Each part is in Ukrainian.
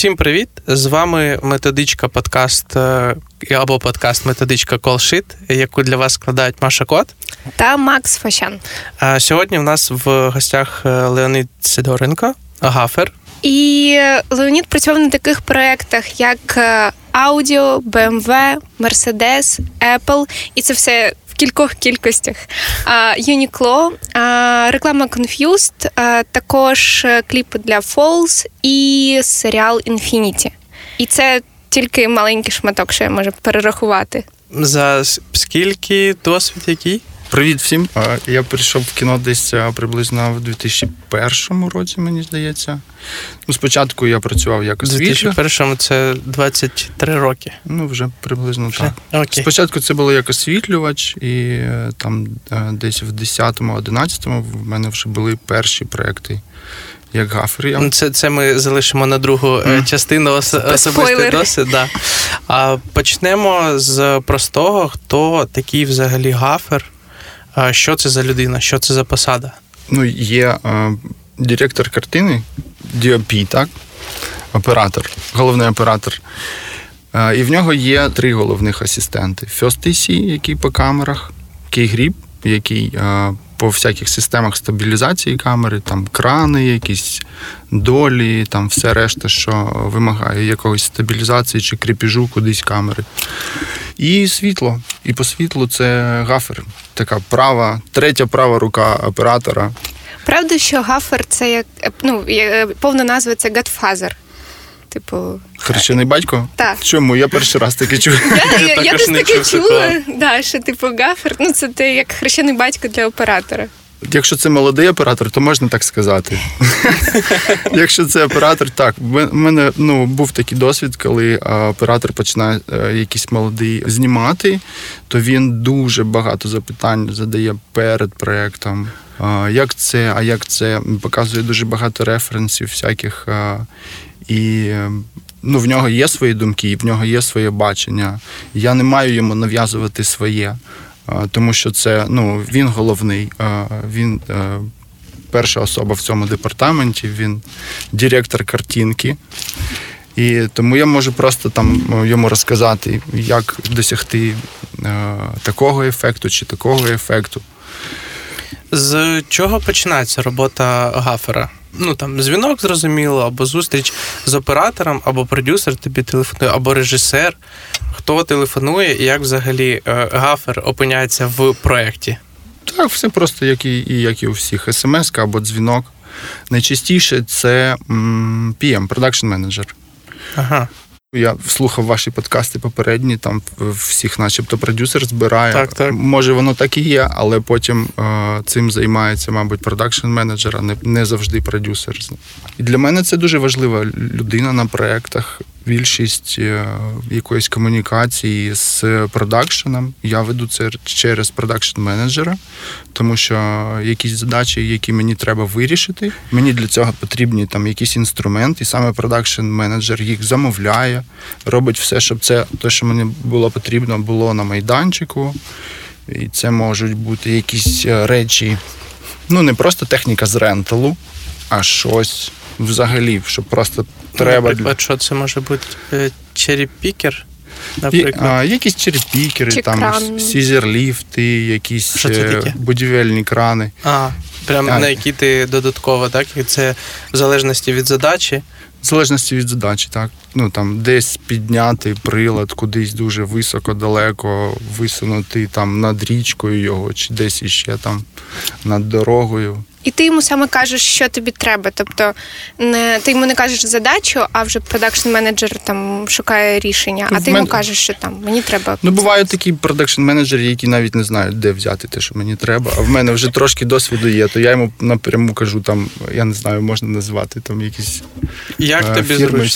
Всім привіт! З вами методичка подкаст е, або подкаст методичка Колшит, яку для вас складають Маша Кот та Макс Фащан. А сьогодні в нас в гостях е, Леонід Сидоренко, гафер. І Леонід працював на таких проєктах, як Аудіо, BMW, Mercedes, Apple. І це все кількох кількостях. Юнікло, реклама Confused, також кліп для Falls і серіал Infinity. І це тільки маленький шматок, що я можу перерахувати. За скільки досвід який? Привіт всім. Я прийшов в кіно десь приблизно в 2001 році, мені здається. Ну, Спочатку я працював як освітлювач. У 2001 це 23 роки. Ну, вже приблизно вже? так. Окей. Спочатку це було як освітлювач, і е, там е, десь в 10-11 в мене вже були перші проекти. Як гафер. Я... Ну, це це ми залишимо на другу mm. частину ос- особистий досвід. Да. А почнемо з простого, хто такий взагалі гафер. Що це за людина? Що це за посада? Ну, є е, директор картини, DOP, так? Оператор, головний оператор. Е, і в нього є три головних асистенти: First AC, який по камерах, Key-Grip, який е, по всяких системах стабілізації камери, там крани, якісь долі, там все решта, що вимагає якогось стабілізації чи кріпіжу кудись камери. І світло. І по світлу це гафер. Така права, третя права рука оператора. Правда, що гафер це як ну, повна назва це Гатфазер, Типу, Хрещений батько? Так. Чому? Я перший раз таке чую. Я, я, я десь таке чула, да, що типу гафер, ну це ти як хрещений батько для оператора. Якщо це молодий оператор, то можна так сказати. Якщо це оператор, так. У мене ну, був такий досвід, коли оператор починає е, якийсь молодий знімати, то він дуже багато запитань задає перед проєктом. Як це, а як це? Показує дуже багато референсів всяких. І ну, в нього є свої думки, в нього є своє бачення. Я не маю йому нав'язувати своє тому що це ну він головний, він е, перша особа в цьому департаменті, він директор картинки. І тому я можу просто там йому розказати, як досягти е, такого ефекту чи такого ефекту. З чого починається робота гафера? Ну там дзвінок зрозуміло, або зустріч з оператором, або продюсер тобі телефонує, або режисер. Хто телефонує і як взагалі е, gaffer опиняється в проєкті? Так, все просто, як і як і у всіх. СМС або дзвінок. Найчастіше це PM, production manager. Ага. Я слухав ваші подкасти попередні, там всіх, начебто, продюсер збирає. Так, так. Може, воно так і є, але потім е, цим займається, мабуть, production manager, а не, не завжди продюсер. І для мене це дуже важлива людина на проєктах більшість е, якоїсь комунікації з продакшеном. Я веду це через продакшн менеджера, тому що якісь задачі, які мені треба вирішити, мені для цього потрібні там якісь інструменти, і саме продакшн менеджер їх замовляє, робить все, щоб це те, що мені було потрібно, було на майданчику. І це можуть бути якісь е, речі, ну не просто техніка з ренталу, а щось взагалі, щоб просто треба. Наприклад, що це може бути е, черепікер? Наприклад. А, Якісь черепікери, Чи там сізерліфти, якісь що це таке? будівельні крани. А, прямо на які ти додатково, так? І це в залежності від задачі. В залежності від задачі, так. Ну там десь підняти прилад, кудись дуже високо, далеко, висунути там над річкою його, чи десь іще там над дорогою. І ти йому саме кажеш, що тобі треба. Тобто не ти йому не кажеш задачу, а вже production manager там шукає рішення. А ти йому кажеш, що там мені треба. Ну бувають такі production manager и, які навіть не знають, де взяти те, що мені треба. А в мене вже трошки досвіду є. То я йому напряму кажу, там я не знаю, можна назвати там якісь як а, тобі фірми.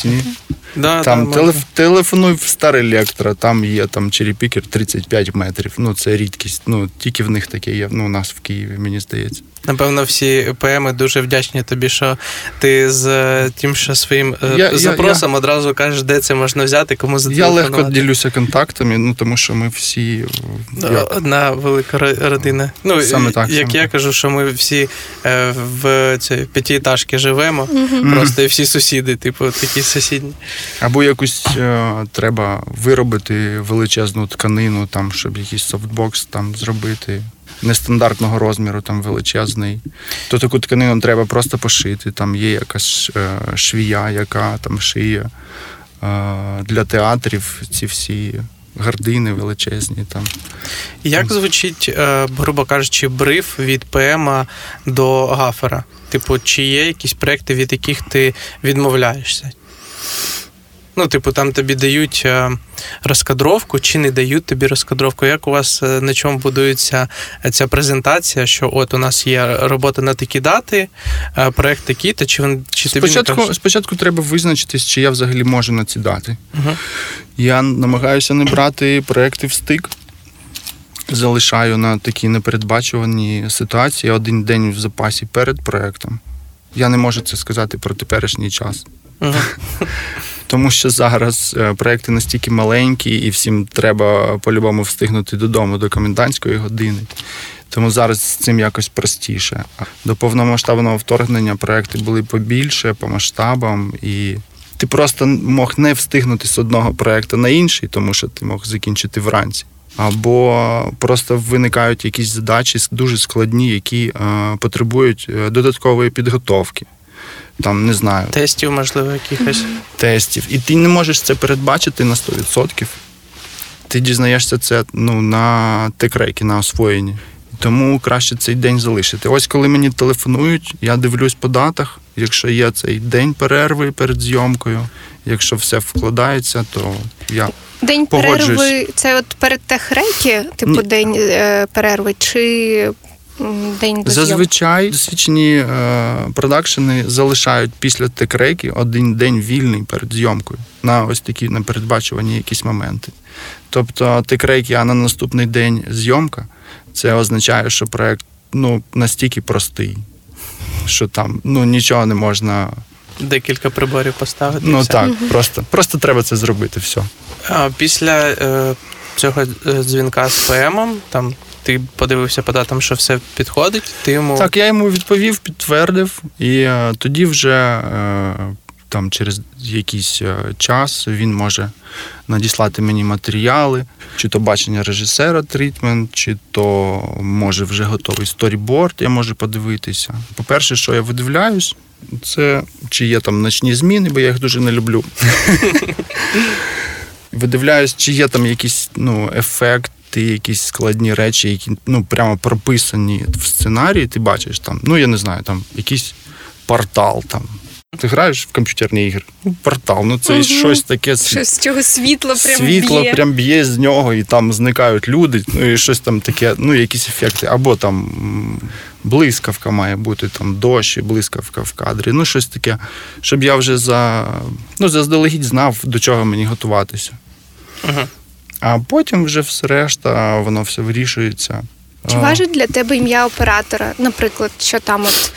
Да, там да, телеф... телефонуй в Стар Електро, там є там cherry picker 35 метрів. Ну це рідкість. Ну тільки в них таке є. Ну у нас в Києві, мені здається. Напевно, всі ПМи дуже вдячні тобі, що ти з е, тим, що своїм е, Я- я- запросом одразу кажеш, де це можна взяти, кому Я легко ділюся контактами, ну тому що ми всі Е, як, Одна велика ро- родина. Ну, Саме так, як саме я так. кажу, що ми всі е, в цій п'ятиэтажці живемо, просто і всі сусіди, типу, такі сусідні. Або якусь е, треба виробити величезну тканину, там, щоб якийсь софтбокс там зробити. Нестандартного розміру, там величезний. То таку тканину треба просто пошити. Там є якась е, швія, яка там шиє е, для театрів ці всі гардини величезні. Там. Як звучить, е, грубо кажучи, бриф від ПМа до гафера? Типу, чи є якісь проекти, від яких ти відмовляєшся? Ну, типу, там тобі дають е, розкадровку чи не дають тобі розкадровку? Як у вас е, на чому будується е, ця презентація? Що от у нас є робота на такі дати, проект такий, то чи він чи тобі не Спочатку, кажуть? спочатку треба визначитись, чи я взагалі можу на ці дати. Мгм. Я намагаюся не брати проекти в стик. Залишаю на такі непередбачувані ситуації один день в запасі перед проектом. Я не можу це сказати про теперішній час. Мгм. Тому що зараз е, проекти настільки маленькі, і всім треба по-любому встигнути додому до комендантської години. Тому зараз з цим якось простіше. До повномасштабного вторгнення проекти були побільше, по масштабам, і ти просто мог не встигнути з одного проекту на інший, тому що ти мог закінчити вранці. Або просто виникають якісь задачі дуже складні, які е, потребують е, додаткової підготовки. Там не знаю, Тестів, можливо, якихось. тестів. І ти не можеш це передбачити на 100%. Ти дізнаєшся це ну, на текрекі, на освоєнні. Тому краще цей день залишити. Ось коли мені телефонують, я дивлюсь по датах. Якщо є цей день перерви перед зйомкою, якщо все вкладається, то я День Погоджуюсь. перерви це от перед техреки, типу Ні. день е, перерви, чи день до зазвичай досвідчені е, продакшени залишають після текреки один день вільний перед зйомкою на ось такі непередбачувані якісь моменти. Тобто текреки, а на наступний день зйомка, це означає, що проект ну, настільки простий, що там ну, нічого не можна. Декілька приборів поставити. Ну все. так, просто, просто треба це зробити. Все. А після е, цього е, дзвінка з ПМом, там ти подивився по датам, що все підходить, ти йому Так, я йому відповів, підтвердив, і е, тоді вже е, там через якийсь е, час він може надіслати мені матеріали, чи то бачення режисера трітмент, чи то може вже готовий сторіборд, я можу подивитися. По-перше, що я видивляюсь, це чи є там ночні зміни, бо я їх дуже не люблю. Видивляюсь, чи є там якісь ну, ефекти, якісь складні речі, які ну, прямо прописані в сценарії. Ти бачиш там, ну я не знаю, там якийсь портал там. Ти граєш в комп'ютерні ігри. Ну, портал, ну це Мгм. щось таке. Щось з чого світло прям Світло б'є. прям б'є з нього, і там зникають люди, ну і щось там таке, ну якісь ефекти. Або там блискавка має бути, там дощ і блискавка в кадрі. Ну, щось таке, щоб я вже за, ну, заздалегідь знав, до чого мені готуватися. Мгм. А потім вже все решта, воно все вирішується. Чи важить для тебе ім'я оператора? Наприклад, що там от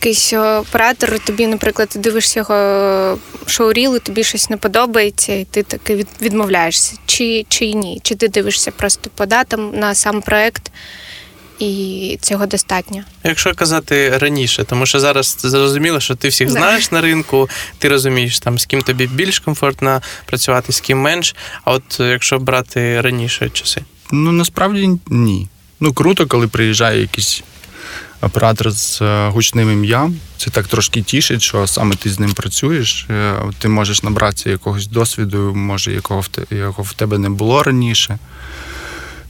якийсь е, оператор, тобі, наприклад, ти дивишся його шоуріл, і тобі щось не подобається, і ти таки відмовляєшся. Чи, чи ні? Чи ти дивишся просто по датам на сам проект, і цього достатньо? Якщо казати раніше, тому що зараз зрозуміло, що ти всіх Да. знаєш на ринку, ти розумієш, там, з ким тобі більш комфортно працювати, з ким менш. А от е, якщо брати раніше часи. Ну, насправді ні. Ну, круто, коли приїжджає якийсь оператор з е, гучним ім'ям. Це так трошки тішить, що саме ти з ним працюєш. Е, Ти можеш набратися якогось досвіду, може, якого в те- якого в тебе не було раніше.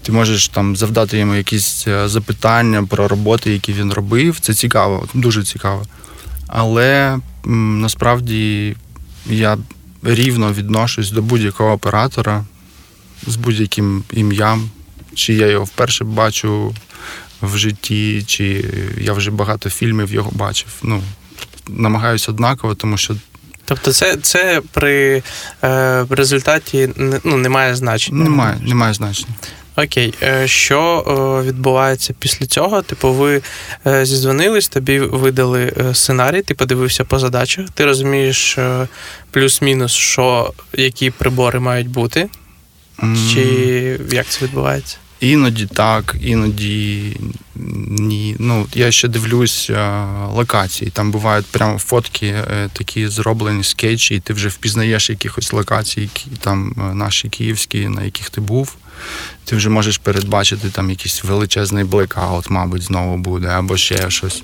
Ти можеш там завдати йому якісь е, запитання про роботи, які він робив. Це цікаво, дуже цікаво. Але м, насправді я рівно відношусь до будь-якого оператора з будь-яким ім'ям. Чи я його вперше бачу в житті, чи я вже багато фільмів його бачив. Ну, намагаюся однаково, тому що Тобто, це, це при е, результаті ну, немає значення. немає, немає значення. Окей, Е, що е, відбувається після цього? Типу, ви е, зізвонились, тобі видали сценарій, ти подивився по задачах, ти розумієш плюс-мінус, що які прибори мають бути, чи як це відбувається? Іноді так, іноді ні. Ну, я ще дивлюсь локації. Там бувають прямо фотки такі зроблені скетчі, і ти вже впізнаєш якихось локацій, які там наші київські, на яких ти був. Ти вже можеш передбачити там якийсь величезний блекаут, мабуть, знову буде, або ще щось.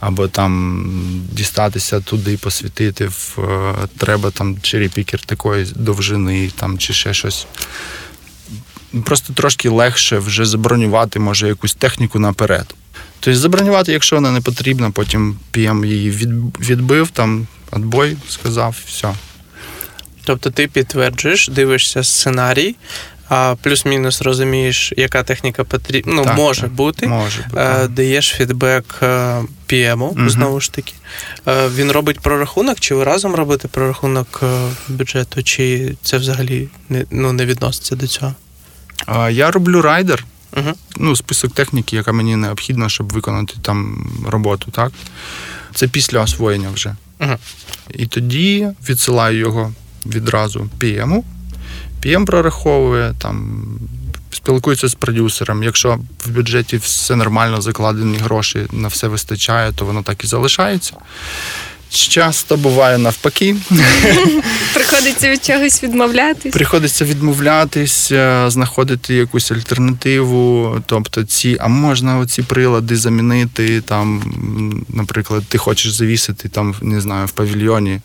Або там дістатися туди, посвітити в е, треба там черепікер такої довжини, там чи ще щось просто трошки легше вже забронювати, може, якусь техніку наперед. Тобто забронювати, якщо вона не потрібна, потім PM її відбив, там отбой сказав, все. Тобто ти підтверджуєш, дивишся сценарій, а плюс-мінус розумієш, яка техніка потрібна, ну, Так, може так. бути. Може бути. Е, даєш фідбек е, PM, Мгм. знову ж таки. Е, Він робить прорахунок, чи ви разом робите прорахунок бюджету, чи це взагалі не, ну, не відноситься до цього? А Я роблю райдер, Угу. ну, список техніки, яка мені необхідна, щоб виконати там роботу, так? Це після освоєння вже. Мгм. І тоді відсилаю його відразу PM. PM прораховує, там, спілкується з продюсером. Якщо в бюджеті все нормально, закладені гроші, на все вистачає, то воно так і залишається. Часто буває навпаки. Приходиться від чогось відмовлятись. Приходиться відмовлятись, е, знаходити якусь альтернативу. Тобто, ці, а можна оці прилади замінити. Там, наприклад, ти хочеш завісити там, не знаю, в павільйоні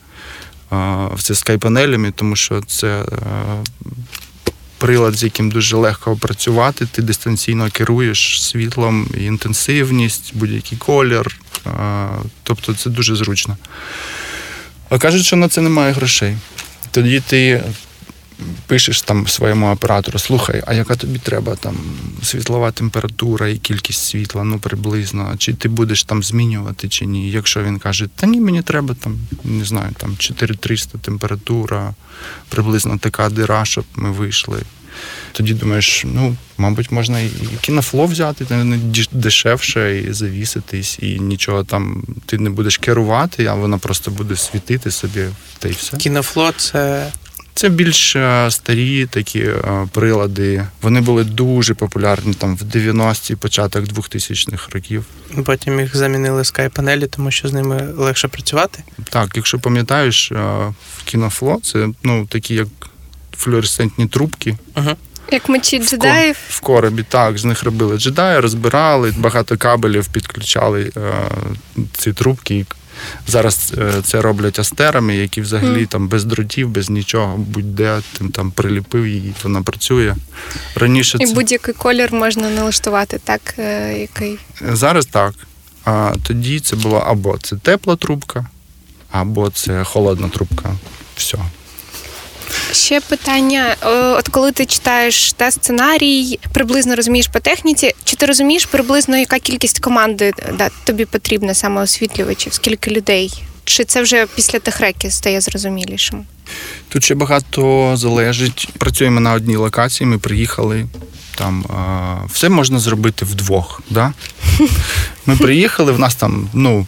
це скайпанелями, тому що це е, прилад, з яким дуже легко працювати. Ти дистанційно керуєш світлом, інтенсивність, будь-який колір. Тобто це дуже зручно. А кажуть, що на це немає грошей. Тоді ти пишеш там своєму оператору, слухай, а яка тобі треба там світлова температура і кількість світла, ну приблизно, чи ти будеш там змінювати, чи ні. Якщо він каже, та ні, мені треба там, не знаю, там 4300 температура, приблизно така дира, щоб ми вийшли. Тоді думаєш, ну, мабуть, можна і кінофло взяти, не дешевше, і завіситись, і нічого там ти не будеш керувати, а вона просто буде світити собі, та й все. Кінофло це Це більш е, старі такі е, прилади. Вони були дуже популярні там в 90-ті, початок 2000-х років. потім їх замінили скайп-панелі, тому що з ними легше працювати. Так, якщо пам'ятаєш, е, в кінофло це ну, такі як флуоресцентні трубки Угу. Як мечі в, джедаїв. в коробі. Так, з них робили джедаї, розбирали, багато кабелів підключали е, ці трубки. І Зараз е, це роблять астерами, які взагалі mm. там без дротів, без нічого, будь-де тим там приліпив її, вона працює. Раніше І це будь-який колір можна налаштувати, так, е, який. Зараз так. А тоді це була або це тепла трубка, або це холодна трубка. Все. Ще питання: от коли ти читаєш та сценарій, приблизно розумієш по техніці, чи ти розумієш приблизно, яка кількість команди да, тобі потрібна саме освітлювачів, скільки людей? Чи це вже після техреки стає зрозумілішим? Тут ще багато залежить. Працюємо на одній локації, ми приїхали. Там а, все можна зробити вдвох. Да? Ми приїхали, в нас там, ну,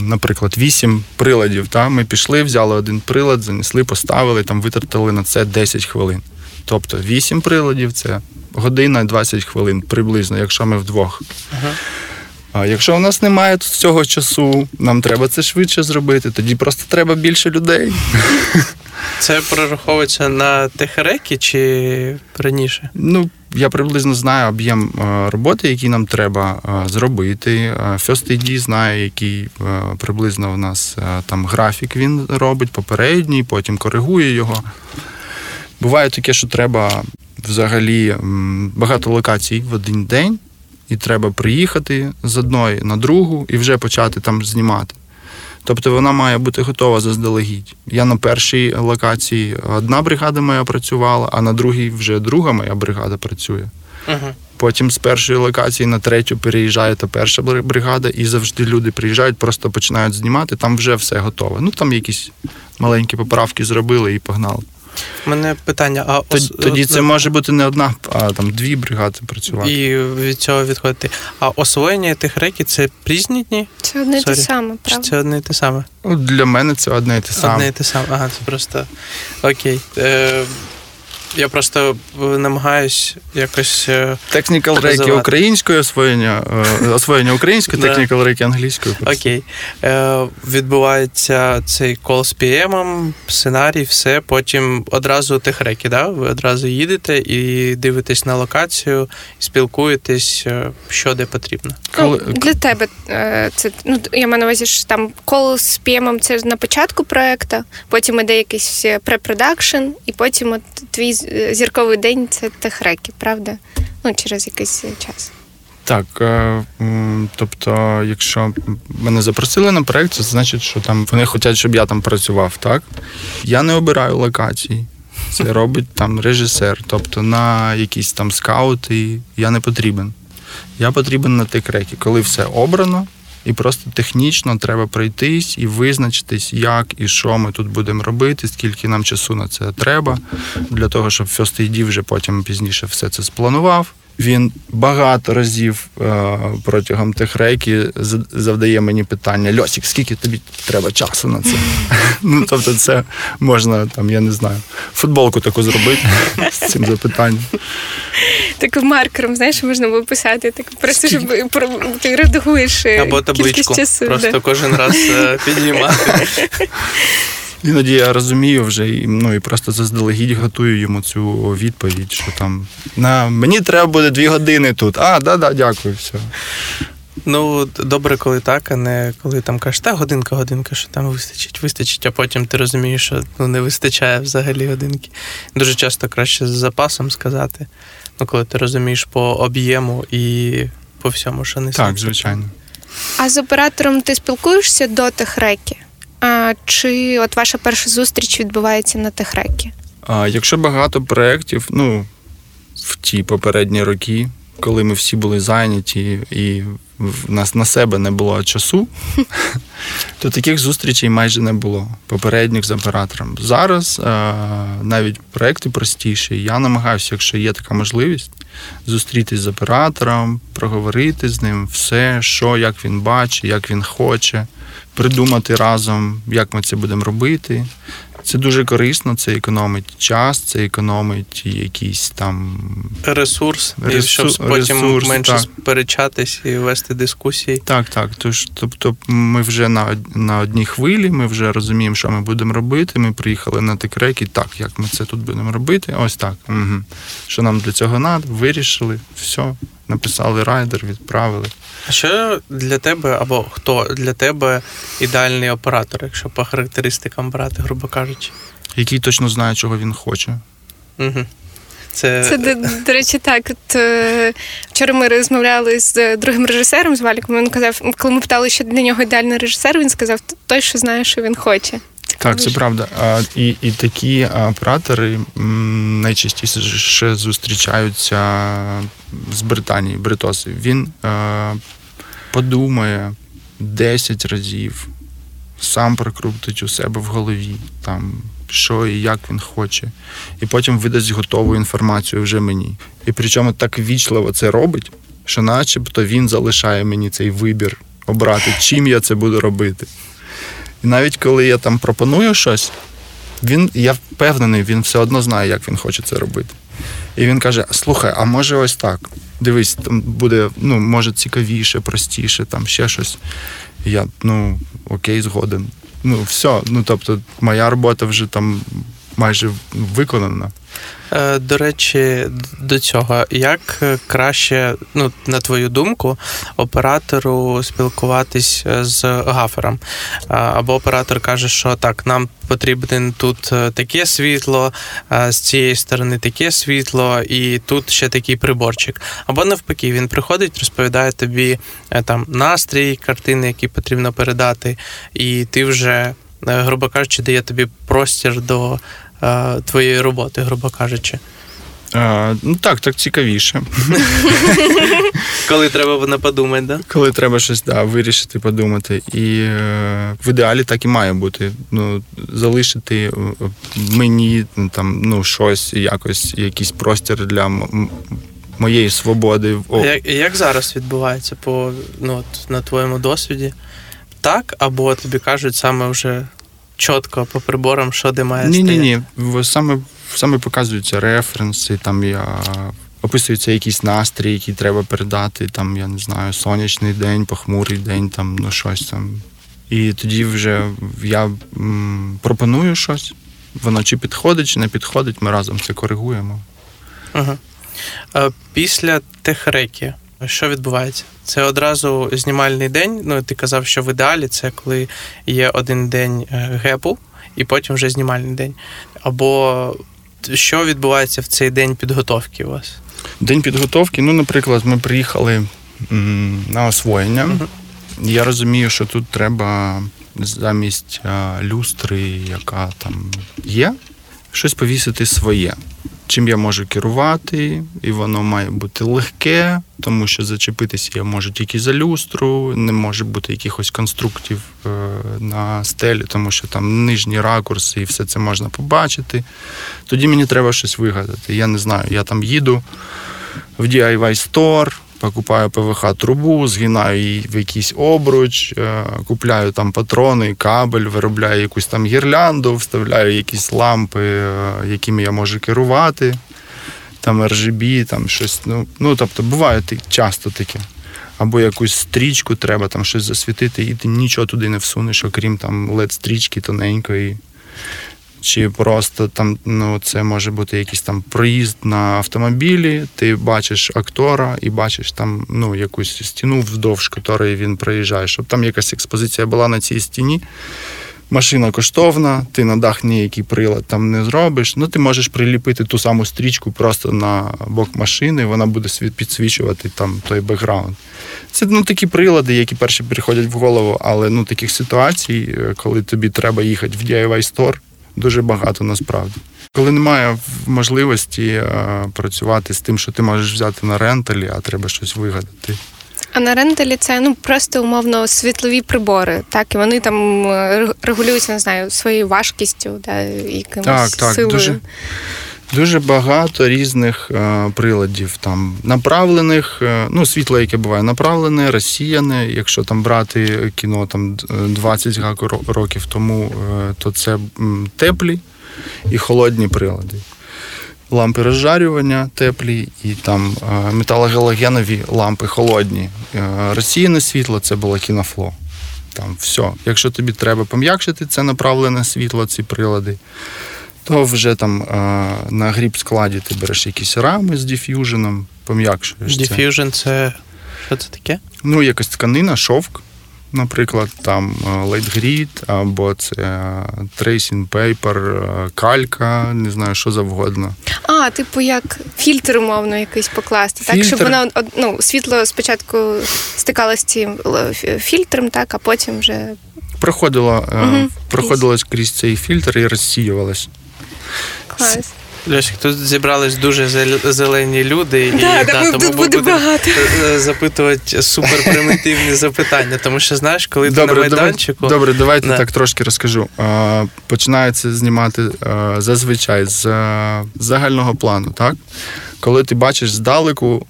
наприклад, вісім приладів. Та? Ми пішли, взяли один прилад, занесли, поставили, там витратили на це 10 хвилин. Тобто вісім приладів це година 20 хвилин приблизно, якщо ми вдвох. Ага. А якщо у нас немає цього часу, нам треба це швидше зробити, тоді просто треба більше людей. Це прораховується на техерекі чи раніше? Ну, я приблизно знаю об'єм е, роботи, який нам треба е, зробити. Е, First AD знає, який приблизно у нас там графік він робить попередній, потім коригує його. Буває таке, що треба взагалі багато локацій в один день, і треба приїхати з одної на другу і вже почати там знімати. Тобто вона має бути готова заздалегідь. Я на першій локації одна бригада моя працювала, а на другій вже друга моя бригада працює. Угу. Потім з першої локації на третю переїжджає та перша бригада, і завжди люди приїжджають, просто починають знімати, там вже все готове. Ну там якісь маленькі поправки зробили і погнали. У мене питання: а Тоді, ос- тоді це може бути не одна, а там дві бригади працювати. і від цього відходити. А освоєння тих реків це різні дні? Це одне і те саме, саме, Чи правда? це одне і те саме? Ну, Для мене це одне і те саме. Одне і те саме. Ага, це просто окей. Е, я просто е, намагаюсь якось. рейки Розвивати. українською, освоєння, е, освоєння українською, Да. technical рейки англійською. Окей. Е, відбувається цей кол з PM, сценарій, все. Потім одразу техреки, да? Ви одразу їдете і дивитесь на локацію, спілкуєтесь, що де потрібно. Ну, для тебе це ну я маю на увазі, що там кол з п'ємом це на початку проекту, потім іде якийсь preproduction, і потім от твій зірковий день це tech recce, правда? Ну, через якийсь е, час. Так, е, тобто, якщо мене запросили на проект, це значить, що там вони хочуть, щоб я там працював, так? Я не обираю локації. Це робить там режисер. Тобто на якісь там скаути я не потрібен. Я потрібен на tech recce, коли все обрано, і просто технічно треба пройтись і визначитись, як і що ми тут будемо робити, скільки нам часу на це треба, для того, щоб First AD вже потім пізніше все це спланував. Він багато разів е, протягом тих рейки завдає мені питання: Льосік, скільки тобі треба часу на це? Ну, тобто, це можна там, я не знаю, футболку таку зробити з цим запитанням. Таким маркером, знаєш, можна було писати, так просто щоб про- ти редагуєш е, Або табличку. Просто кожен раз е, підіймати. Іноді я розумію вже і, ну, і просто заздалегідь готую йому цю відповідь, що там на мені треба буде дві години тут. А, да-да, дякую, все. Ну, добре, коли так, а не коли там кажеш, та годинка, годинка, що там вистачить, вистачить, а потім ти розумієш, що ну, не вистачає взагалі годинки. Дуже часто краще з запасом сказати. Ну, коли ти розумієш по об'єму і по всьому, що не Так, звичайно. А з оператором ти спілкуєшся до техреки? А, чи от ваша перша зустріч відбувається на техрекі? А якщо багато проєктів, ну, в ті попередні роки, коли ми всі були зайняті і в нас на себе не було часу, то таких зустрічей майже не було попередніх з оператором. Зараз а, навіть проекти простіші. Я намагаюся, якщо є така можливість, зустрітись з оператором, проговорити з ним все, що, як він бачить, як він хоче, придумати разом, як ми це будемо робити. Це дуже корисно, це економить час, це економить якісь там Ресурс, і щоб потім ресурс, менше так. сперечатись і вести дискусії. Так, так. Тож, тобто, ми вже на, на одній хвилі, ми вже розуміємо, що ми будемо робити. Ми приїхали на тикреки, так, як ми це тут будемо робити. Ось так. Угу. Що нам для цього треба, вирішили, все, написали райдер, відправили. А що для тебе, або хто для тебе ідеальний оператор, якщо по характеристикам брати, грубо кажучи? Який точно знає, чого він хоче. Угу. Це, Це до, до речі, так. От е, вчора ми розмовляли з е, другим режисером з Валіком. Він казав, коли ми питали, що для нього ідеальний режисер, він сказав, той, що знає, що він хоче. Так, це правда. І, і такі оператори найчастіше зустрічаються з Британії, бритоси. Він подумає 10 разів, сам прокрутить у себе в голові, там, що і як він хоче, і потім видасть готову інформацію вже мені. І причому так вічливо це робить, що начебто він залишає мені цей вибір обрати, чим я це буду робити. І навіть коли я там пропоную щось, він, я впевнений, він все одно знає, як він хоче це робити. І він каже: слухай, а може ось так. Дивись, там буде, ну, може, цікавіше, простіше, там ще щось. Я, ну, окей, згоден. Ну, все. Ну, тобто, моя робота вже там майже виконана. Е, До речі, до цього, як е, краще, ну, на твою думку, оператору спілкуватись е, з гафером? Або оператор каже, що так, нам потрібен тут таке світло, з цієї сторони таке світло, і тут ще такий приборчик. Або навпаки, він приходить, розповідає тобі там настрій, картини, які потрібно передати, і ти вже, грубо кажучи, дає тобі простір до твоєї роботи, грубо кажучи. А, ну так, так цікавіше. Коли треба не подумати, да? Коли треба щось да, вирішити, подумати. І е, в ідеалі так і має бути. Ну, залишити е, мені там ну, щось, якось, якийсь простір для м- моєї свободи. О, Як, як зараз відбувається по ну, от, на твоєму досвіді? Так, або тобі кажуть саме вже чітко по приборам, що де має Ні, ні, стояти? ні. Саме, саме показуються референси, там я описується якийсь настрій, який треба передати. Там, я не знаю, сонячний день, похмурий день, там, ну щось там. І тоді вже я м, пропоную щось. Воно чи підходить, чи не підходить, ми разом це коригуємо. Ага. Після техреки, що відбувається? Це одразу знімальний день. Ну, ти казав, що в ідеалі це коли є один день е, гепу, і потім вже знімальний день. Або що відбувається в цей день підготовки у вас? День підготовки, ну, наприклад, ми приїхали на освоєння. Мгм. Я розумію, що тут треба замість люстри, яка там є, щось повісити своє. Чим я можу керувати, і воно має бути легке, тому що зачепитися я можу тільки за люстру, не може бути якихось конструктів е, на стелі, тому що там нижні ракурси і все це можна побачити. Тоді мені треба щось вигадати. Я не знаю, я там їду в DIY Store, покупаю ПВХ-трубу, згинаю її в якийсь обруч, е, купляю там патрони, кабель, виробляю якусь там гірлянду, вставляю якісь лампи, е, якими я можу керувати, там RGB, там щось. Ну, ну тобто буває часто таке. Або якусь стрічку треба там щось засвітити, і ти нічого туди не всунеш, окрім там LED-стрічки тоненької. Чи просто там ну, це може бути якийсь там проїзд на автомобілі, ти бачиш актора і бачиш там ну, якусь стіну, вздовж якої він проїжджає, щоб там якась експозиція була на цій стіні. Машина коштовна, ти на дах ніякий прилад там не зробиш. Ну, ти можеш приліпити ту саму стрічку просто на бок машини, вона буде підсвічувати там той бекграунд. Це ну, такі прилади, які перші приходять в голову, але ну, таких ситуацій, е, коли тобі треба їхати в DIY store, дуже багато насправді. Коли немає можливості е, працювати з тим, що ти можеш взяти на ренталі, а треба щось вигадати. А на ренталі це ну просто умовно світлові прибори, так і вони там е, регулюються, не знаю, своєю важкістю, да, якимось Так, так, силою. дуже, дуже багато різних е, приладів там направлених. е, ну, світло, яке буває направлене, розсіяне. Якщо там брати кіно там 20 гако- років тому, е, то це теплі і холодні прилади. Лампи розжарювання теплі і там е, металогалогенові лампи холодні. Е, Розсіяне світло це було кінофло. Там все. Якщо тобі треба пом'якшити це направлене світло, ці прилади, то вже там е, на grip складі ти береш якісь рами з diffusion ом, пом'якшуєш. Diffusion це що це таке? Ну, якась тканина, шовк, наприклад, там light grid, або це tracing paper, калька, не знаю, що завгодно. А, типу, як фільтр, умовно, якийсь покласти, так, щоб Фільтр. воно ну, світло спочатку стикалося з цим фільтром, так, а потім вже Проходило, е, Мгм. крізь цей фільтр і розсіювалось. Клас. Льосик, тут зібрались дуже зелені люди, і Да, да, тому тут буде багато. е, запитувати суперпримітивні запитання. Тому що знаєш, коли ти на Добре, давай, майданчику. добре, давайте Да. так трошки розкажу. Починається знімати е, зазвичай з е, загального плану, так? Коли ти бачиш здалеку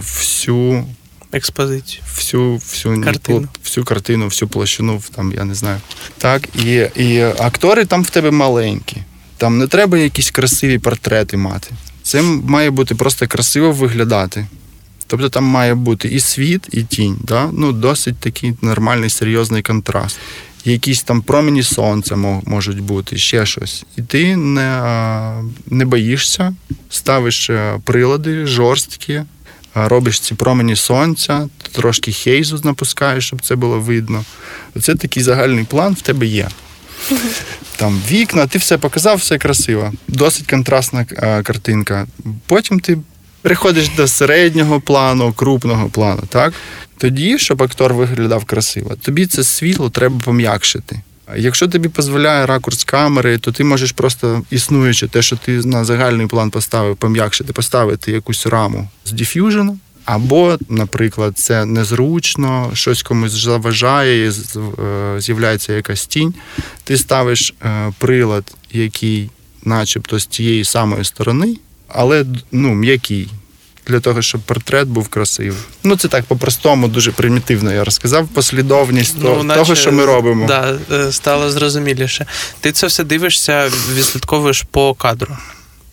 всю Експозицію. всю, всю, Картину. всю картину, всю площину, там, я не знаю. Так, і, і актори там в тебе маленькі. Там не треба якісь красиві портрети мати. Це має бути просто красиво виглядати. Тобто там має бути і світ, і тінь. Да? Ну, досить такий нормальний, серйозний контраст. Якісь там промені сонця можуть бути, ще щось. І ти не, не боїшся, ставиш е, прилади жорсткі, робиш ці промені сонця, трошки хейзу напускаєш, щоб це було видно. Оце такий загальний план в тебе є. Там вікна, ти все показав, все красиво. Досить контрастна е, картинка. Потім ти приходиш до середнього плану, крупного плану, так? Тоді, щоб актор виглядав красиво, тобі це світло треба пом'якшити. Якщо тобі дозволяє ракурс камери, то ти можеш просто існуючи те, що ти на загальний план поставив, пом'якшити, поставити якусь раму з диф'южену. Або, наприклад, це незручно, щось комусь заважає, з- е, з'являється якась тінь. Ти ставиш е, прилад, який, начебто, з тієї самої сторони, але ну, м'який. Для того, щоб портрет був красивий. Ну, це так по-простому, дуже примітивно я розказав. Послідовність то- наче, того, що ми робимо. Да, е, стало зрозуміліше. Ти це все дивишся, відслідковуєш по кадру.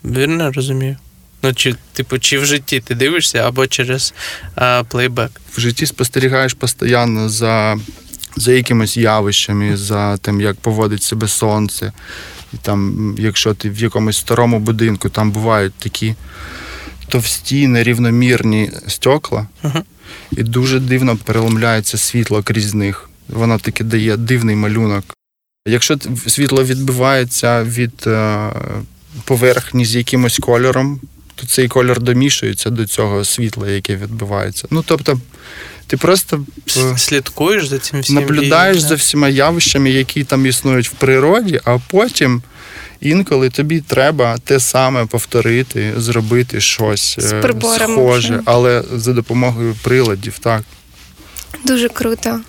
Вірно розумію? Ну, чи, типу, чи в житті ти дивишся, або через е, плейбек. в житті спостерігаєш постійно за, за якимись явищами, за тим, як поводить себе сонце. І там, якщо ти в якомусь старому будинку, там бувають такі товсті, нерівномірні стекла, Мгм. і дуже дивно переломляється світло крізь них. Воно таки дає дивний малюнок. Якщо світло відбивається від е, поверхні з якимось кольором, то цей кольор домішується до цього світла, яке відбивається. Ну тобто, ти просто е, Слідкуєш за цим всім. наблюдаєш і, за всіма явищами, які там існують в природі, а потім інколи тобі треба те саме повторити, зробити щось З е, схоже, але за допомогою приладів, так. Дуже круто.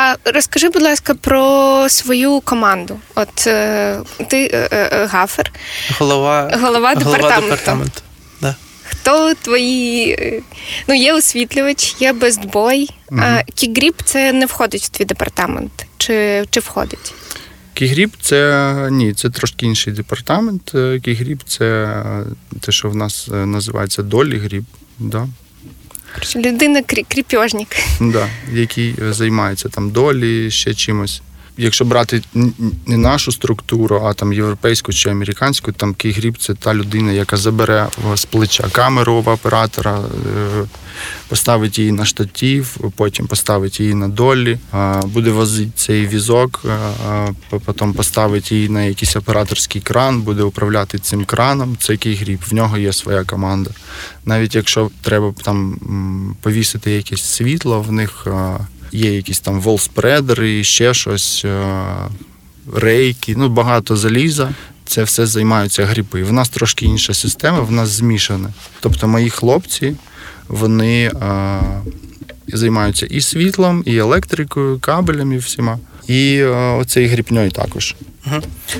А розкажи, будь ласка, про свою команду. От е, ти е, е, gaffer, голова, голова департаменту. департаменту. Да. Хто твої. е, Ну, є освітлювач, є best boy. А Мгм. Key grip це не входить в твій департамент. Чи, чи входить? Key grip це ні, це трошки інший департамент. Е, Key grip це е, те, що в нас е, називається dolly grip. Да. Людина крі- кріпьожник. Да, який е, займається там долі, ще чимось. Якщо брати не нашу структуру, а там європейську чи американську, там кейгріп це та людина, яка забере з плеча камеру в оператора, е, поставить її на штатів, потім поставить її на долі, буде возити цей візок, по- потім поставить її на якийсь операторський кран, буде управляти цим краном. Це кейгріп. В нього є своя команда. Навіть якщо треба там повісити якесь світло, в них є якісь там волспредери, ще щось, рейки, ну багато заліза. Це все займаються гріпи. В нас трошки інша система, в нас змішана. Тобто мої хлопці, вони а, займаються і світлом, і електрикою, кабелями всіма. І а, оцей гріпньою також.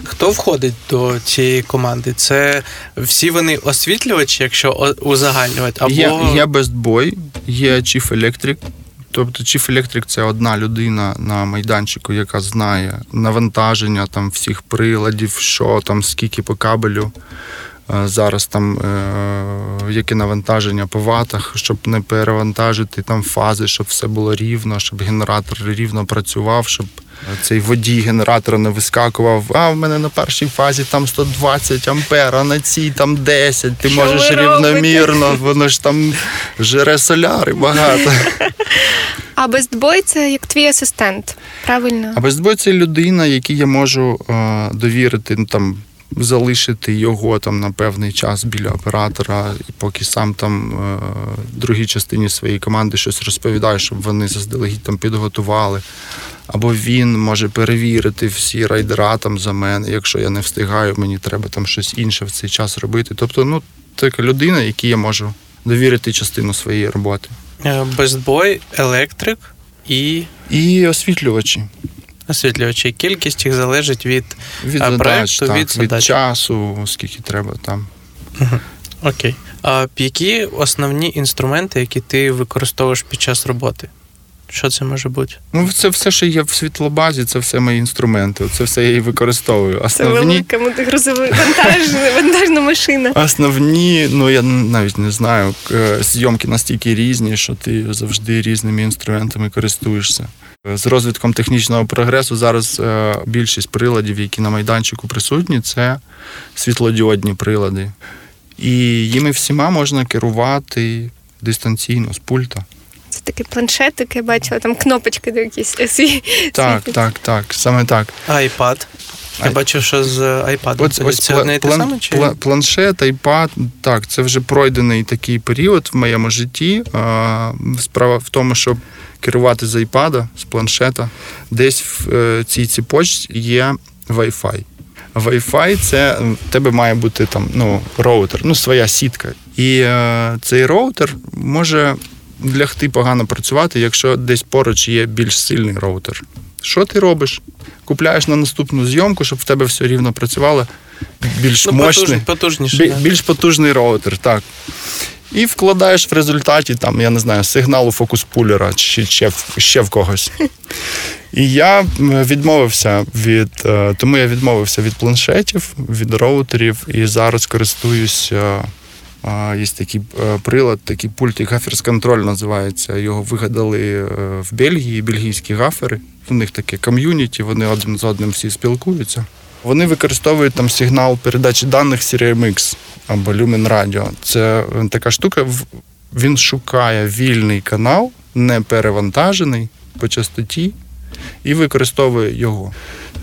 Хто входить до цієї команди? Це всі вони освітлювачі, якщо узагальнювати, або Є, є бестбой, є Chief Electric. Тобто Chief Electric – це одна людина на майданчику, яка знає навантаження там всіх приладів, що там, скільки по кабелю. е, Зараз там е, яке навантаження по ватах, щоб не перевантажити там фази, щоб все було рівно, щоб генератор рівно працював, щоб цей водій генератора не вискакував. А в мене на першій фазі там 120 ампер, а на цій там 10. Ти Що можеш робите? рівномірно, воно ж там жере соляри багато. А бестбой це як твій асистент, правильно? А безбой це людина, якій я можу е, довірити, ну, там, залишити його там на певний час біля оператора, і поки сам там е, другій частині своєї команди щось розповідає, щоб вони заздалегідь там підготували. Або він може перевірити всі райдера там за мене. Якщо я не встигаю, мені треба там щось інше в цей час робити. Тобто, ну, така людина, якій я можу довірити частину своєї роботи. е, безбой, електрик і І освітлювачі. освітлювачі. Кількість їх залежить від Від А, задач, проекту, так, від від, задач. часу, скільки треба там. окей. А які основні інструменти, які ти використовуєш під час роботи? Що це може бути? Ну, це все, що є в світлобазі, це все мої інструменти. Це все я і використовую. Це велика мотогрузова вантажна, вантажна машина. основні, ну я навіть не знаю, зйомки настільки різні, що ти завжди різними інструментами користуєшся. З розвитком технічного прогресу зараз е, більшість приладів, які на майданчику присутні, це світлодіодні прилади. І їми всіма можна керувати дистанційно з пульта. Це такий планшетик, я бачила, там кнопочки до якісь е. Так, так, так, саме так. iPad. Я бачив, що з iPad. От, це, ось це пла- одне те план- саме? Чи? пла- планшет, iPad, так, це вже пройдений такий період в моєму житті. А, Справа в тому, щоб керувати з iPad, з планшета, десь в е, цій цепочці є Wi-Fi. Wi-Fi це в тебе має бути там ну, роутер, ну, своя сітка. І е, цей роутер може лягти погано працювати, якщо десь поруч є більш сильний роутер. Що ти робиш? Купляєш на наступну зйомку, щоб в тебе все рівно працювало. Більш ну, мощний, потуж, потужніше. бі- більш потужний роутер, так. І вкладаєш в результаті, там, я не знаю, сигналу фокус-пулера чи ще, в- ще в когось. І я відмовився від, е, тому я відмовився від планшетів, від роутерів, і зараз користуюся. Є такий е, прилад, такий пульт, як Гаферс контроль називається. Його вигадали е, в Бельгії, бельгійські гафери. У них таке ком'юніті, вони один з одним всі спілкуються. Вони використовують там сигнал передачі даних CRMX або Lumen Radio. Це е, така штука. Він шукає вільний канал, не перевантажений по частоті, і використовує його.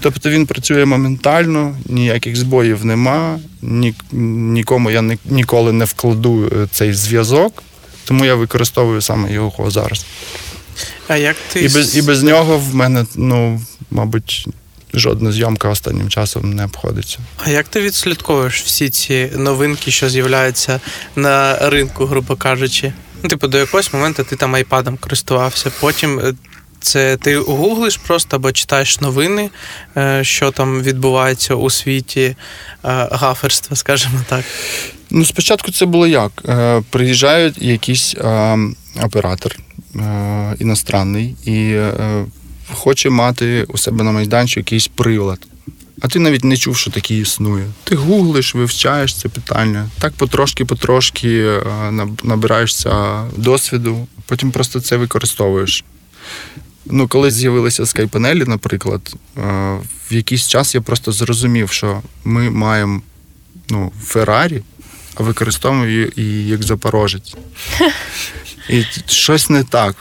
Тобто він працює моментально, ніяких збоїв нема, ні, нікому я ні, ніколи не вкладу е, цей зв'язок, тому я використовую саме його зараз. А як ти І без, і без нього в мене, ну, мабуть, жодна зйомка останнім часом не обходиться. А як ти відслідковуєш всі ці новинки, що з'являються на ринку, грубо кажучи? Ну, типу, до якогось моменту ти там айпадом користувався, потім. Це ти гуглиш просто або читаєш новини, е, що там відбувається у світі е, гаферства, скажімо так. Ну, спочатку це було як? Е, приїжджають якийсь оператор іностранний і хоче мати у себе на майданчику якийсь прилад. А ти навіть не чув, що такий існує. Ти гуглиш, вивчаєш це питання. Так потрошки-потрошки набираєшся досвіду, потім просто це використовуєш. Ну, коли з'явилися скайпанелі, наприклад, е, в якийсь час я просто зрозумів, що ми маємо ну, Феррарі, а використовуємо її як запорожець. І щось не так.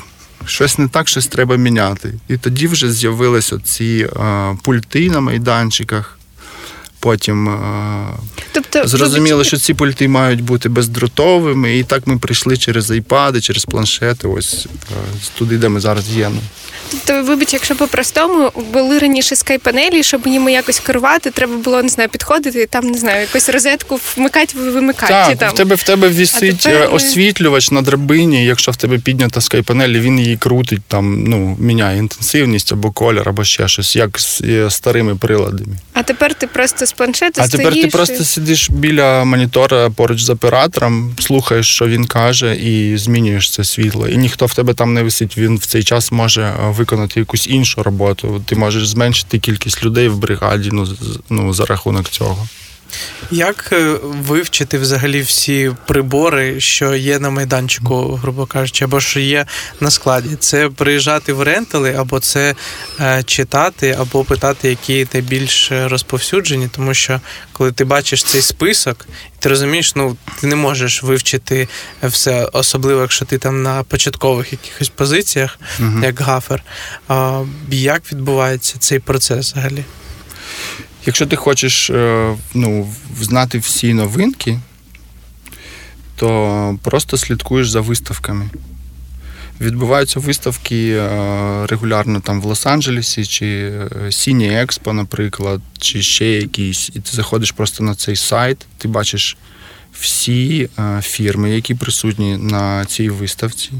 Щось не так, щось треба міняти. І тоді вже з'явилися ці е, пульти на майданчиках. Потім е, Тобто, зрозуміло, вибач, що ці пульти мають бути бездротовими, і так ми прийшли через айпади, через планшети, ось е, туди, де ми зараз є. Тобто, вибач, якщо по-простому були раніше скайпанелі, щоб їм якось керувати, треба було не знаю, підходити і там не знаю, якусь розетку вмикати, вимикати. Так, там. в тебе в тебе вісить тепер е, освітлювач на драбині. Якщо в тебе піднята скайпанель, він її крутить, там ну міняє інтенсивність або колір, або ще щось, як з е, старими приладами. А тепер ти просто з планшету А тепер ти просто і- сидиш біля монітора поруч з оператором, слухаєш, що він каже, і змінюєш це світло. І ніхто в тебе там не висить. Він в цей час може е, виконати якусь іншу роботу. Ти можеш зменшити кількість людей в бригаді ну, ну, за рахунок цього. Як е, вивчити взагалі всі прибори, що є на майданчику, грубо кажучи, або що є на складі? Це приїжджати в рентали, або це е, читати, або питати, які найбільш розповсюджені, тому що коли ти бачиш цей список, ти розумієш, ну ти не можеш вивчити все, особливо якщо ти там на початкових якихось позиціях, Мгм. як гафер. А, як відбувається цей процес взагалі? Якщо ти хочеш е, ну, знати всі новинки, то просто слідкуєш за виставками. Відбуваються виставки е, регулярно там в Лос-Анджелесі, чи е, Сіні Експо, наприклад, чи ще якісь. І ти заходиш просто на цей сайт, ти бачиш всі фірми, які присутні на цій виставці.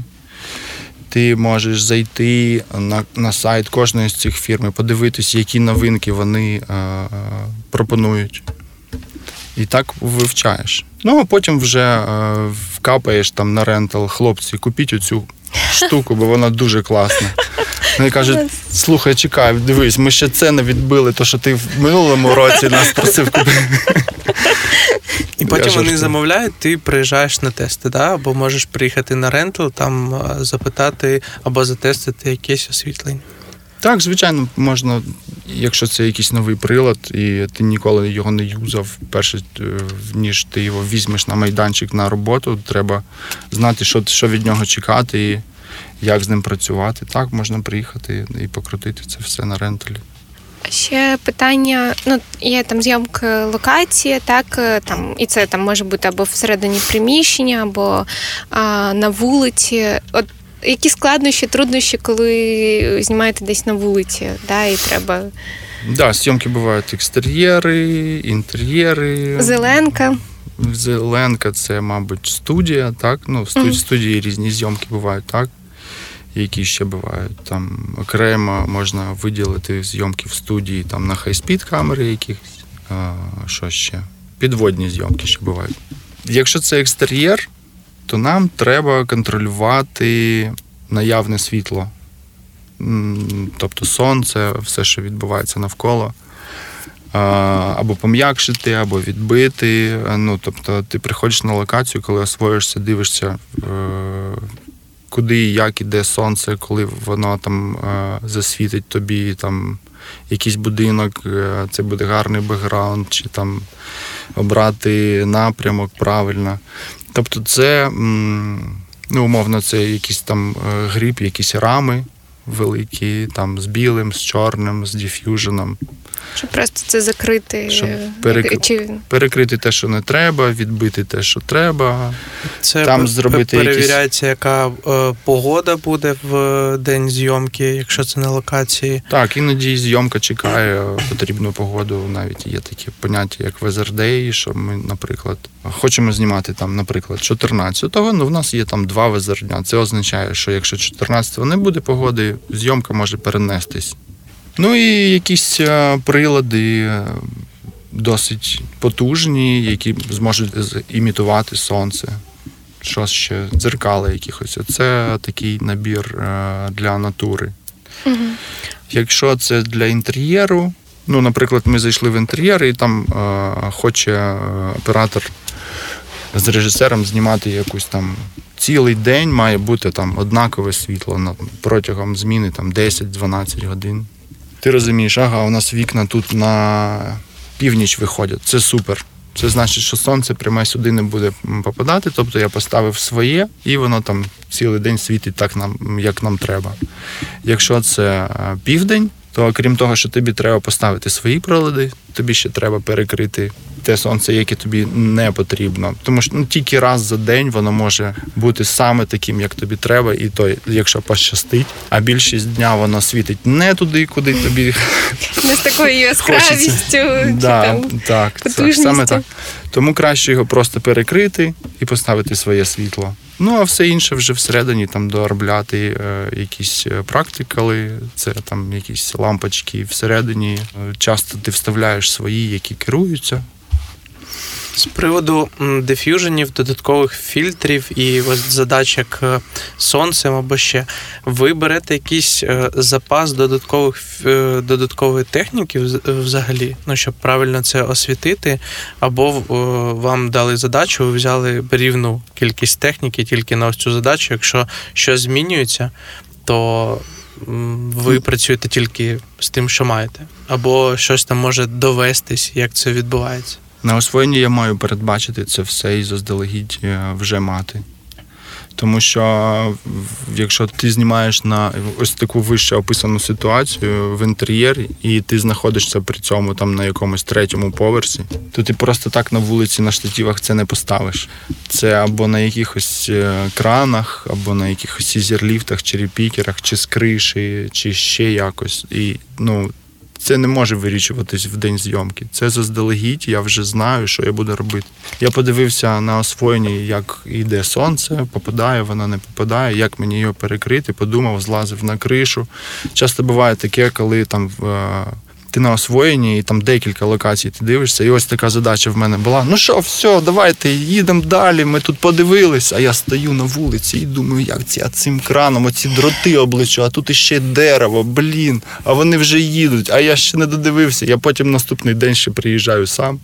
Ти можеш зайти на, на сайт кожної з цих фірм і подивитись, які новинки вони е, е, пропонують. І так вивчаєш. Ну, а потім вже е, вкапаєш там на rental, хлопці, купіть оцю штуку, бо вона дуже класна. Вони кажуть, слухай, чекай, дивись, ми ще це не відбили, то що ти в минулому році нас просив купити. І потім вони жартую. замовляють, ти приїжджаєш на тести, да? або можеш приїхати на rental, там запитати або затестити якесь освітлення. Так, звичайно, можна, якщо це якийсь новий прилад, і ти ніколи його не юзав, перше, е, ніж ти його візьмеш на майданчик на роботу, треба знати, що, що від нього чекати і як з ним працювати. Так, можна приїхати і покрутити це все на ренталі. Ще питання: ну, є там зйомка локації, так е, там, і це там може бути або всередині приміщення, або а, на вулиці. От які складнощі, труднощі, коли знімаєте десь на вулиці, да, і треба Да, зйомки бувають екстер'єри, інтер'єри. зеленка. Зеленка це, мабуть, студія, так? Ну, в студії, Мгм. студії різні зйомки бувають, так? Які ще бувають. Там окремо можна виділити зйомки в студії там на хай-спід камери якихось. А, що ще? Підводні зйомки ще бувають. Якщо це екстер'єр, то нам треба контролювати наявне світло. Тобто сонце, все, що відбувається навколо. Або пом'якшити, або відбити. Ну, тобто, ти приходиш на локацію, коли освоїшся, дивишся, е, куди і як іде сонце, коли воно там е, засвітить тобі там якийсь будинок, е, це буде гарний бекграунд, чи там обрати напрямок правильно. Тобто, це ну, умовно, це якісь там е, гріб, якісь рами великі, там з білим, з чорним, з диф'юженом. Щоб просто це закрити. Щоб е, перек- як- чи... Перекрити те, що не треба, відбити те, що треба. Це Там зробити пе- якісь- перевіряється, яка е, погода буде в день зйомки, якщо це на локації. Так, іноді зйомка чекає потрібну погоду. Навіть є такі поняття, як везердей, що ми, наприклад, хочемо знімати там, наприклад, 14-го, ну в нас є там два везердня. Це означає, що якщо 14-го не буде погоди, зйомка може перенестись. Ну і якісь е, прилади е, досить потужні, які зможуть імітувати сонце. Що ще? Дзеркала якихось. Це такий набір е, для натури. Мгм. Якщо це для інтер'єру, ну, наприклад, ми зайшли в інтер'єр, і там е, хоче оператор з режисером знімати якусь там цілий день, має бути там однакове світло протягом зміни там 10-12 годин. Ти розумієш, ага, у нас вікна тут на північ виходять. Це супер. Це значить, що сонце пряме сюди не буде попадати. Тобто я поставив своє, і воно там цілий день світить так, нам, як нам треба. Якщо це е, південь, то крім того, що тобі треба поставити свої прилади, тобі ще треба перекрити те сонце, яке тобі не потрібно. Тому що ну, тільки раз за день воно може бути саме таким, як тобі треба, і то, якщо пощастить, а більшість дня воно світить не туди, куди тобі Не з такою яскравістю, чи там так, так, потужністю. саме так. Тому краще його просто перекрити і поставити своє світло. Ну а все інше вже всередині там доробляти е, якісь е, практикали, це там якісь лампочки всередині. Е, Часто ти вставляєш свої, які керуються. З приводу диф'юженів, додаткових фільтрів і задач як е, сонцем або ще, ви берете якийсь е, запас додаткових е, додаткової техніки взагалі, ну щоб правильно це освітити, або вам дали задачу, ви взяли рівну кількість техніки тільки на ось цю задачу. Якщо щось змінюється, то ви працюєте тільки з тим, що маєте, або щось там може довестись, як це відбувається. На освоєнні я маю передбачити це все і заздалегідь е, вже мати. Тому що якщо ти знімаєш на ось таку вище описану ситуацію в інтер'єрі, і ти знаходишся при цьому там на якомусь третьому поверсі, то ти просто так на вулиці на штативах це не поставиш. Це або на якихось е, кранах, або на якихось ізерліфтах, чи репікерах, чи з криші, чи ще якось. І ну, це не може вирішуватись в день зйомки. Це заздалегідь, я вже знаю, що я буду робити. Я подивився на освоєнні, як йде сонце, попадає, вона не попадає, як мені його перекрити, подумав, злазив на кришу. Часто буває таке, коли там е, ти на освоєнні і там декілька локацій ти дивишся, і ось така задача в мене була. Ну що, все, давайте їдемо далі. Ми тут подивились, а я стою на вулиці і думаю, як ці, а цим краном, оці дроти обличу, а тут іще дерево, блін, а вони вже їдуть, а я ще не додивився. Я потім наступний день ще приїжджаю сам.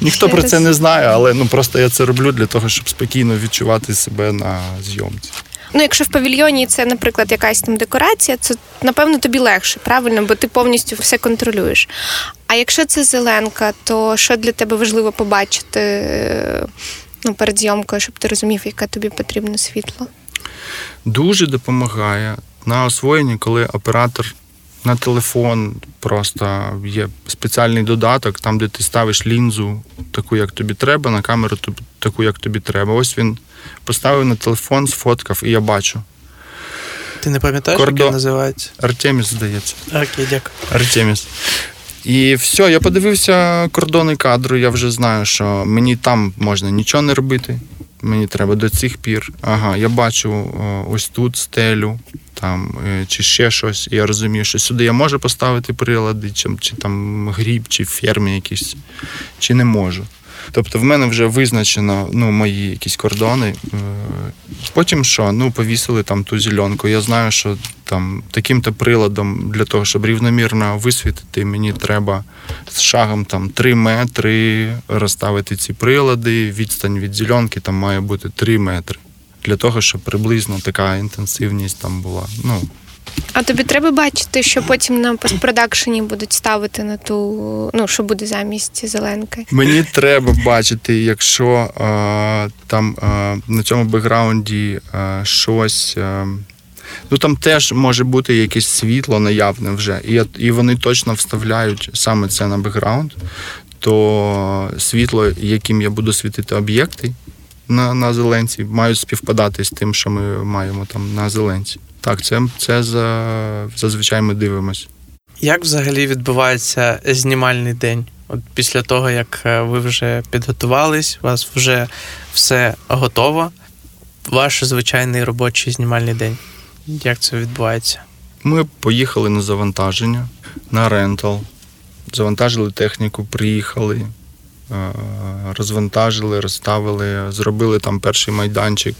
Ніхто Ще про це не знає, але ну просто я це роблю для того, щоб спокійно відчувати себе на зйомці. Ну, якщо в павільйоні це, наприклад, якась там декорація, це напевно тобі легше, правильно, бо ти повністю все контролюєш. А якщо це зеленка, то що для тебе важливо побачити ну, перед зйомкою, щоб ти розумів, яке тобі потрібне світло? дуже допомагає на освоєнні, коли оператор на телефон просто є спеціальний додаток, там, де ти ставиш лінзу, таку, як тобі треба, на камеру таку, як тобі треба. Ось він поставив на телефон, сфоткав, і я бачу. Ти не пам'ятаєш, Кордо- як він називається? Артеміс, здається. Окей, дякую. Артеміс. І все, я подивився кордони кадру, я вже знаю, що мені там можна нічого не робити. Мені треба до цих пір. Ага, я бачу ось тут стелю, там, е, чи ще щось. І я розумію, що сюди я можу поставити прилади, чи, чи там гріб, чи фермі якісь, чи не можу. Тобто в мене вже визначено ну, мої якісь кордони. Е, Потім що? Ну, повісили там ту зеленку. Я знаю, що там таким-то приладом для того, щоб рівномірно висвітити, мені треба з шагом там 3 метри розставити ці прилади. Відстань від зеленки там має бути 3 метри. Для того, щоб приблизно така інтенсивність там була. Ну, А тобі треба бачити, що потім на постпродакшені будуть ставити на ту, ну що буде замість зеленки. Мені треба бачити, якщо е, там е, на цьому бекграунді е, щось. Ну там теж може бути якесь світло наявне вже, і, і вони точно вставляють саме це на бекграунд, то світло, яким я буду світити об'єкти на, на зеленці, мають співпадати з тим, що ми маємо там на зеленці. Так, це, це за, зазвичай ми дивимося. Як взагалі відбувається знімальний день? От після того, як е, ви вже підготувались, у вас вже все готово. Ваш звичайний робочий знімальний день. Як це відбувається? Ми поїхали на завантаження, на рентал, завантажили техніку, приїхали, е, розвантажили, розставили, зробили там перший майданчик.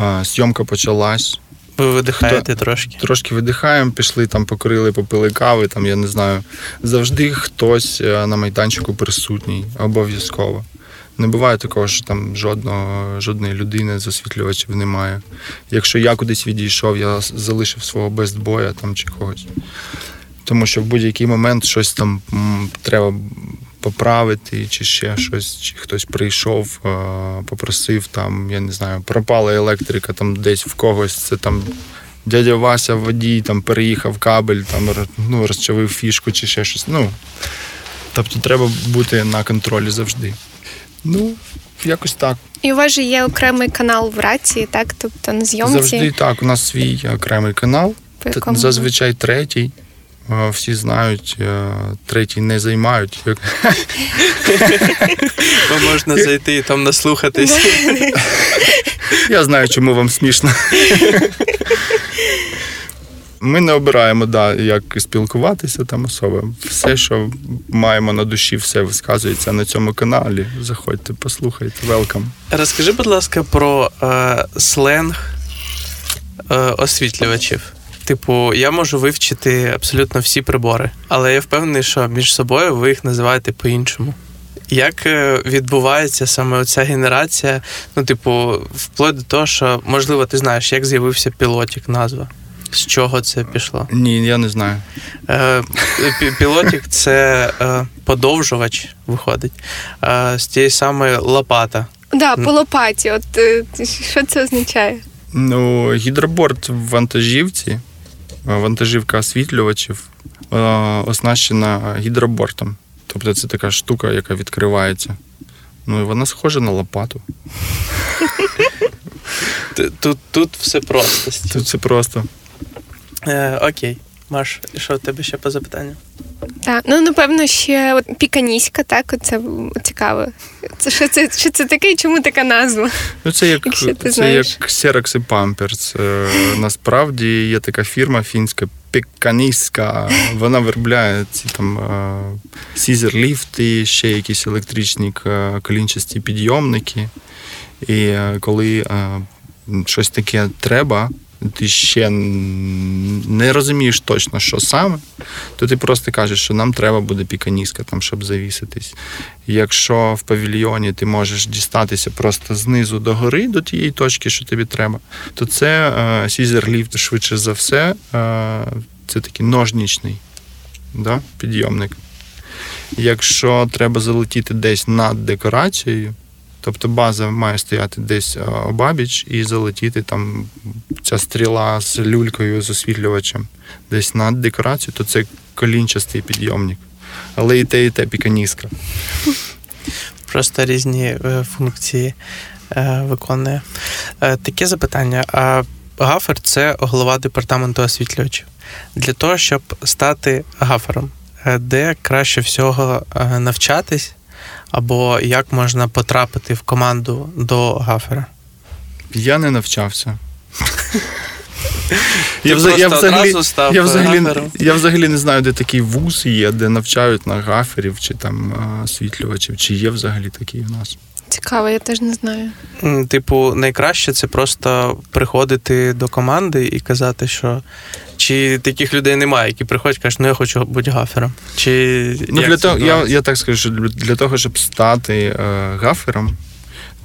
Е, Зйомка почалась. Ви видихаєте трошки. Трошки видихаємо, пішли там, покурили, попили кави, там, я не знаю. Завжди хтось е, на майданчику присутній, обов'язково. Не буває такого, що там жодного, жодної людини засвітлювачів немає. Якщо я кудись відійшов, я залишив свого бестбоя там чи когось. Тому що в будь-який момент щось там треба поправити, чи ще щось, чи хтось прийшов, попросив там, я не знаю, пропала електрика там десь в когось, це там дядя Вася водій там переїхав кабель, там ну, розчавив фішку чи ще щось. Ну, тобто треба бути на контролі завжди. Ну, якось так. І у вас же є окремий канал в рації, так? Тобто на зйомці. Завжди так. У нас свій окремий канал. якому- Зазвичай третій. Е, Всі знають, е, третій не займають. Бо можна зайти і там наслухатись. Я знаю, чому вам смішно. Ми не обираємо, да, як спілкуватися там особа. Все, що маємо на душі, все висказується на цьому каналі. Заходьте, послухайте, велкам. Розкажи, будь ласка, про е, сленг е, освітлювачів. Типу, я можу вивчити абсолютно всі прибори, але я впевнений, що між собою ви їх називаєте по-іншому. Як е, відбувається саме оця генерація? Ну, типу, вплоть до того, що можливо ти знаєш, як з'явився пілотік назва. З чого це пішло? Ні, я не знаю. Е, Пілотік це е, подовжувач, виходить, е, з тієї самої лопата. Да, по лопаті. От що це означає? Ну, гідроборд в вантажівці, вантажівка освітлювачів оснащена гідробортом. Тобто це така штука, яка відкривається. Ну і вона схожа на лопату. Тут, тут все просто. Тут це просто. Е, окей. Маш, що в тебе ще по запитанню? Так, ну напевно, ще от піканіська, так, це цікаво. Це що це, що це таке і чому така назва? Ну, це як, Якщо ти це знаєш. як Xerox і Pampers. Е, Насправді є така фірма фінська Піканіська. Вона виробляє ці там е, сізер-ліфти, ще якісь електричні к- колінчасті підйомники. І е, коли е, щось таке треба, ти ще не розумієш точно, що саме, то ти просто кажеш, що нам треба буде піканіска, там, щоб завіситись. Якщо в павільйоні ти можеш дістатися просто знизу до гори, до тієї точки, що тобі треба, то це е, сізер-ліфт швидше за все. Е, це такий ножнічний да, підйомник. Якщо треба залетіти десь над декорацією, Тобто база має стояти десь е, обабіч і залетіти там ця стріла з люлькою, з освітлювачем десь над декорацією, то це колінчастий підйомник. Але і те, і те піканіска. Просто різні е, функції е, виконує. Таке запитання. А гафер це голова департаменту освітлювачів. Для того, щоб стати гафером, де краще всього навчатись, або як можна потрапити в команду до гафера? Я не навчався. Я, взагалі, я, взагалі, я, взагалі, я взагалі не знаю, де такий вуз є, де навчають на гаферів чи там е, освітлювачів, чи є взагалі такий в нас. Цікаво, я теж не знаю. Типу, найкраще це просто приходити до команди і казати, що чи таких людей немає, які приходять і кажуть, ну я хочу бути гафером. Чи Ну, для того, я, я так скажу, що для, того, щоб стати е, гафером,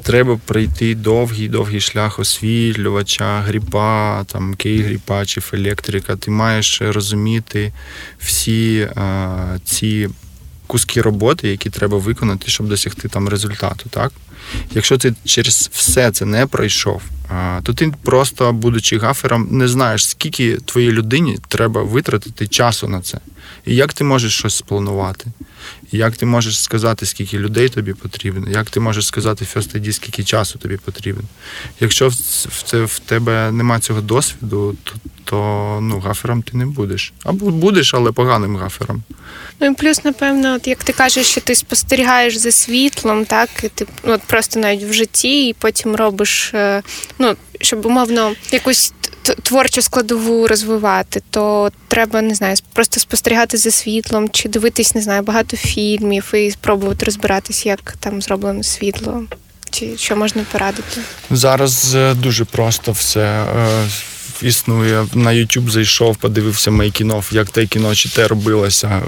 треба пройти довгий довгий шлях освітлювача, гріпа, там кей-гріпа чи електрика. Ти маєш розуміти всі е, ці куски роботи, які треба виконати, щоб досягти там результату. Так? Якщо ти через все це не пройшов, то ти просто, будучи гафером, не знаєш, скільки твоїй людині треба витратити часу на це. І як ти можеш щось спланувати? Як ти можеш сказати, скільки людей тобі потрібно, як ти можеш сказати ID, скільки часу тобі потрібно. Якщо в, це- в тебе немає цього досвіду, то, то ну, гафером ти не будеш. Або будеш, але поганим гафером. Ну і плюс, напевно, от як ти кажеш, що ти спостерігаєш за світлом, так, і ти ну, от просто навіть в житті, і потім робиш, е, ну, щоб умовно якусь творчу складову розвивати, то треба, не знаю, просто спостерігати за світлом, чи дивитись, не знаю, багато фільмів і спробувати розбиратись, як там зроблено світло, чи що можна порадити. Зараз е, дуже просто все. е, Існує на YouTube зайшов, подивився мейкінов, як те кіно чи те робилося.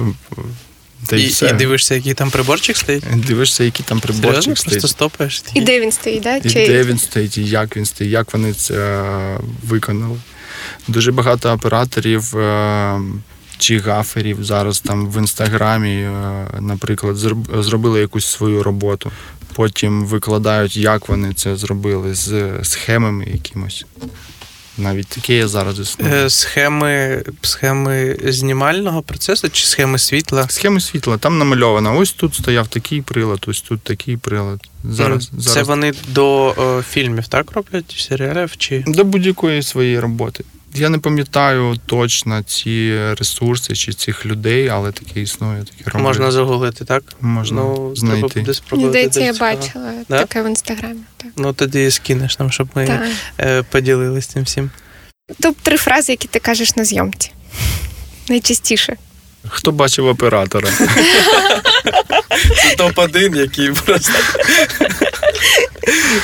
Та й, І, все. і дивишся, який там приборчик стоїть? Дивишся, який там Серйозно? приборчик Просто стопаєш? І де він стоїть, да? І Чи... де він стоїть, і як він стоїть, як вони це е, виконали. Дуже багато операторів е, чи гаферів зараз там в інстаграмі, е, наприклад, зробили якусь свою роботу. Потім викладають, як вони це зробили з схемами якимось. Навіть таке є зараз існує. Е, Схеми, схеми знімального процесу чи схеми світла? Схеми світла там намальовано. Ось тут стояв такий прилад, ось тут такий прилад. Зараз, Це зараз вони до о, фільмів, так роблять? Серіалів? Чи До будь-якої своєї роботи. Я не пам'ятаю точно ці ресурси чи цих людей, але таке існує, таке роблять. можна загуглити, так? Можна ну, треба знайти. буде спробувати. Здається, я бачила Да? таке в інстаграмі. Так. Ну тоді скинеш нам, щоб ми Так. е, поділились цим всім. Топ три фрази, які ти кажеш на зйомці. Найчастіше. Хто бачив оператора? Це топ-1, який просто.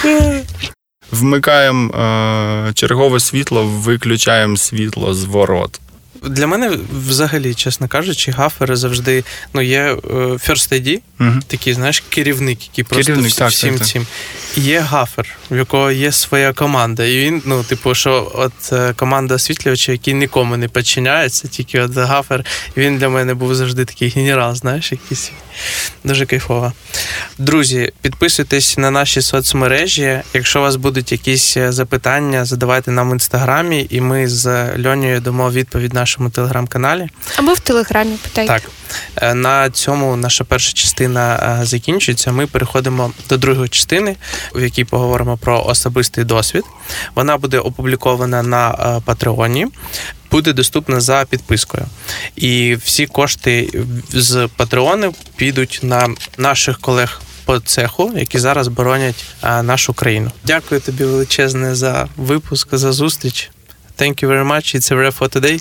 Вмикаємо е, чергове світло, виключаємо світло з ворот. Для мене, взагалі, чесно кажучи, гафери завжди ну, є е, First ID, Угу. такий, знаєш, керівник, який просто Керівник, всі- так, всім так, цим. І є гафер, в якого є своя команда. І він, ну, типу, що от е, команда освітлювача, який нікому не підчиняється, тільки от гафер. Він для мене був завжди такий генерал, знаєш, якийсь. Дуже кайфово. Друзі, підписуйтесь на наші соцмережі. Якщо у вас будуть якісь е, запитання, задавайте нам в інстаграмі, і ми з Льонією дамо відповідь в нашому телеграм-каналі. Або в телеграмі питайте. Так, Е, на цьому наша перша частина е, закінчується. Ми переходимо до другої частини, в якій поговоримо про особистий досвід. Вона буде опублікована на е, Патреоні. Буде доступна за підпискою. І всі кошти з Патреону підуть на наших колег по цеху, які зараз боронять нашу країну. Дякую тобі величезне за випуск, за зустріч. Thank you very much. It's a wrap for today.